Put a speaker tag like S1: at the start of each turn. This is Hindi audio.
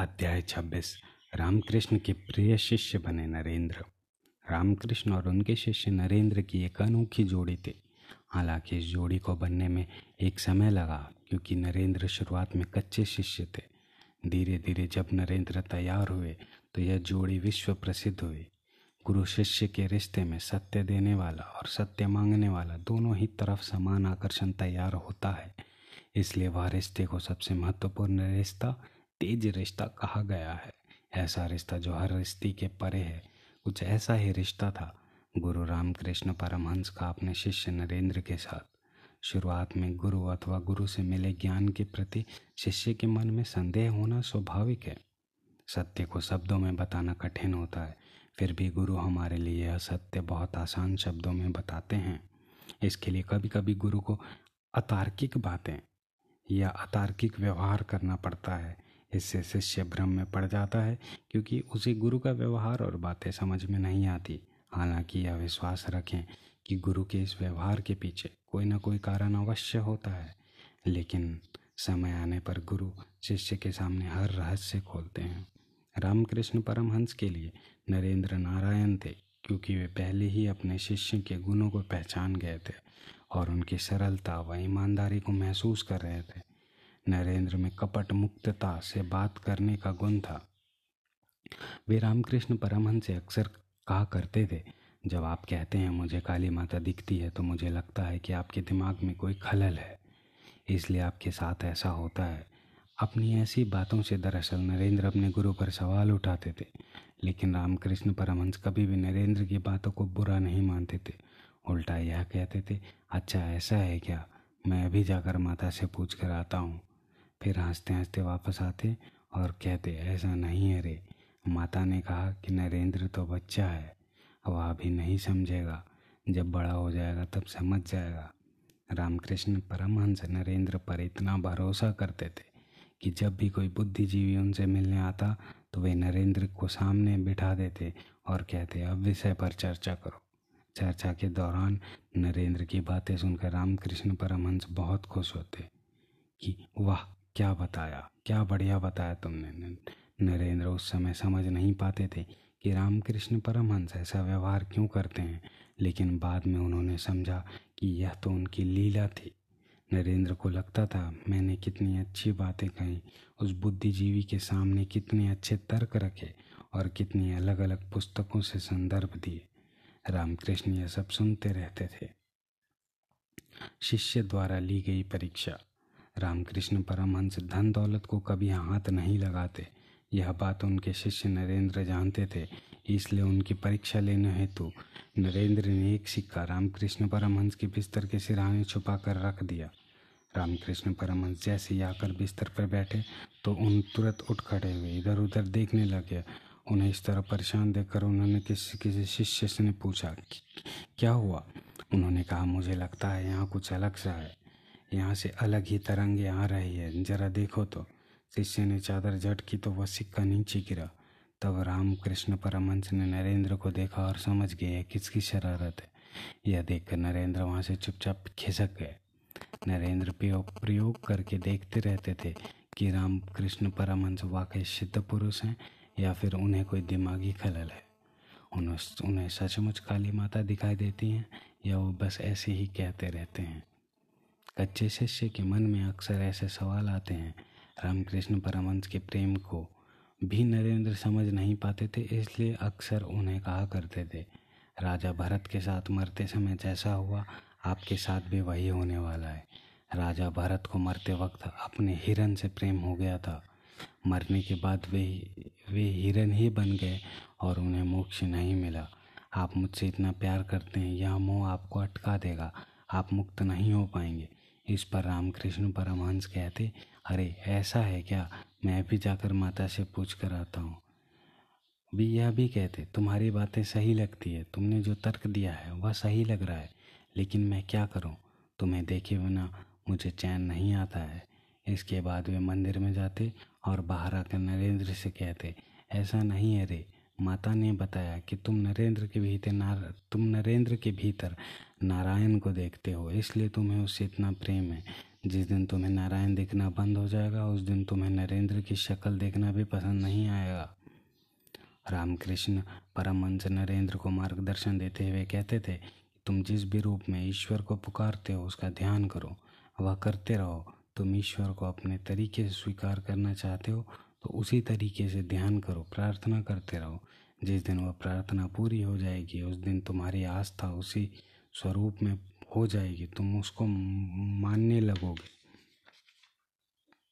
S1: अध्याय छब्बीस। रामकृष्ण के प्रिय शिष्य बने नरेंद्र। रामकृष्ण और उनके शिष्य नरेंद्र की एक अनोखी जोड़ी थी। हालाँकि इस जोड़ी को बनने में एक समय लगा, क्योंकि नरेंद्र शुरुआत में कच्चे शिष्य थे। धीरे धीरे जब नरेंद्र तैयार हुए तो यह जोड़ी विश्व प्रसिद्ध हुई। गुरु शिष्य के रिश्ते में सत्य देने वाला और सत्य मांगने वाला दोनों ही तरफ़ समान आकर्षण तैयार होता है। इसलिए वह रिश्ते को सबसे महत्वपूर्ण रिश्ता तेज रिश्ता कहा गया है। ऐसा रिश्ता जो हर रिश्ते के परे है। कुछ ऐसा ही रिश्ता था। गुरु रामकृष्ण परमहंस का अपने शिष्य नरेंद्र के साथ। शुरुआत में गुरु अथवा गुरु से मिले ज्ञान के प्रति शिष्य के मन में संदेह होना स्वाभाविक है। सत्य को शब्दों में बताना कठिन होता है। फिर भी गुरु हमारे लिए यह सत्य बहुत आसान शब्दों में बताते हैं। इसके लिए कभी कभी गुरु को अतार्किक बातें या अतार्किक व्यवहार करना पड़ता है। इससे शिष्य भ्रम में पड़ जाता है, क्योंकि उसे गुरु का व्यवहार और बातें समझ में नहीं आती। हालाँकि यह विश्वास रखें कि गुरु के इस व्यवहार के पीछे कोई ना कोई कारण अवश्य होता है। लेकिन समय आने पर गुरु शिष्य के सामने हर रहस्य खोलते हैं। रामकृष्ण परमहंस के लिए नरेंद्र नारायण थे, क्योंकि वे पहले ही अपने शिष्य के गुणों को पहचान गए थे और उनकी सरलता व ईमानदारी को महसूस कर रहे थे। नरेंद्र में कपट मुक्तता से बात करने का गुण था। वे रामकृष्ण परमहंस से अक्सर कहा करते थे, जब आप कहते हैं मुझे काली माता दिखती है तो मुझे लगता है कि आपके दिमाग में कोई खलल है। इसलिए आपके साथ ऐसा होता है। अपनी ऐसी बातों से दरअसल नरेंद्र अपने गुरु पर सवाल उठाते थे, लेकिन रामकृष्ण परमहंस कभी भी नरेंद्र की बातों को बुरा नहीं मानते थे। उल्टा यह कहते थे अच्छा ऐसा है क्या? मैं अभी जाकर माता से पूछ कर आता हूँ। फिर हँसते हँसते वापस आते और कहते, ऐसा नहीं है रे। माता ने कहा कि नरेंद्र तो बच्चा है। वह अभी नहीं समझेगा। जब बड़ा हो जाएगा तब समझ जाएगा। रामकृष्ण परमहंस नरेंद्र पर इतना भरोसा करते थे कि जब भी कोई बुद्धिजीवी उनसे मिलने आता तो वे नरेंद्र को सामने बिठा देते और कहते, अब विषय पर चर्चा करो। चर्चा के दौरान नरेंद्र की बातें सुनकर रामकृष्ण परमहंस बहुत खुश होते कि, वाह क्या बताया? क्या बढ़िया बताया तुमने? नरेंद्र उस समय समझ नहीं पाते थे कि रामकृष्ण परमहंस ऐसा व्यवहार क्यों करते हैं, लेकिन बाद में उन्होंने समझा कि यह तो उनकी लीला थी। नरेंद्र को लगता था, मैंने कितनी अच्छी बातें कही, उस बुद्धिजीवी के सामने कितने अच्छे तर्क रखे और कितनी अलग अलग पुस्तकों से संदर्भ दिए। रामकृष्ण यह सब सुनते रहते थे। शिष्य द्वारा ली गई परीक्षा। रामकृष्ण परमहंस धन दौलत को कभी हाथ नहीं लगाते। यह बात उनके शिष्य नरेंद्र जानते थे, इसलिए उनकी परीक्षा लेने हेतु नरेंद्र ने एक सिक्का रामकृष्ण परमहंस के बिस्तर के सिराने छुपा कर रख दिया। रामकृष्ण परमहंस जैसे ही आकर बिस्तर पर बैठे तो उन तुरंत उठ खड़े हुए इधर उधर देखने लगे। उन्हें इस तरह परेशान देखकर उन्होंने किसी किसी शिष्य से ने पूछा, क्या हुआ? उन्होंने कहा, मुझे लगता है यहाँ कुछ अलग सा है। यहाँ से अलग ही तरंगे आ रही है। जरा देखो तो। शिष्य ने चादर झटकी तो वह सिक्का नीचे गिरा। तब राम कृष्ण परमहंस ने नरेंद्र को देखा और समझ गए किसकी शरारत है? यह देखकर नरेंद्र वहाँ से चुपचाप खिसक गए। नरेंद्र प्रयोग करके देखते रहते थे कि राम कृष्ण परमहंस वाकई सिद्ध पुरुष हैं या फिर उन्हें कोई दिमागी खलल है। उन्हें सचमुच काली माता दिखाई देती हैं या वो बस ऐसे ही कहते रहते हैं? कच्चे शिष्य के मन में अक्सर ऐसे सवाल आते हैं। रामकृष्ण परमंश के प्रेम को भी नरेंद्र समझ नहीं पाते थे, इसलिए अक्सर उन्हें कहा करते थे, राजा भरत के साथ मरते समय जैसा हुआ, आपके साथ भी वही होने वाला है। राजा भरत को मरते वक्त अपने हिरन से प्रेम हो गया था। मरने के बाद वे वे हिरन ही बन गए और उन्हें मोक्ष नहीं मिला। आप मुझसे इतना प्यार करते हैं, यह मोह आपको अटका देगा। आप मुक्त नहीं हो पाएँगे। इस पर रामकृष्ण परमहंस कहते, अरे, ऐसा है क्या? मैं भी जाकर माता से पूछ कर आता हूँ। भी यह भी कहते, तुम्हारी बातें सही लगती है। तुमने जो तर्क दिया है, वह सही लग रहा है। लेकिन मैं क्या करूँ? तुम्हें देखे बिना मुझे चैन नहीं आता है। इसके बाद वे मंदिर में जाते और बाहर आकर नरेंद्र से कहते, ऐसा नहीं है रे। माता ने बताया कि तुम नरेंद्र के भीतर नार, तुम नरेंद्र के भीतर नारायण को देखते हो, इसलिए तुम्हें उससे इतना प्रेम है। जिस दिन तुम्हें नारायण देखना बंद हो जाएगा, उस दिन तुम्हें नरेंद्र की शक्ल देखना भी पसंद नहीं आएगा। रामकृष्ण परमहंस नरेंद्र को मार्गदर्शन देते हुए कहते थे, तुम जिस भी रूप में ईश्वर को पुकारते हो, उसका ध्यान करो। वह करते रहो। तुम ईश्वर को अपने तरीके से स्वीकार करना चाहते हो तो उसी तरीके से ध्यान करो, प्रार्थना करते रहो। जिस दिन वह प्रार्थना पूरी हो जाएगी, उस दिन तुम्हारी आस्था उसी स्वरूप में हो जाएगी, तुम उसको मानने लगोगे।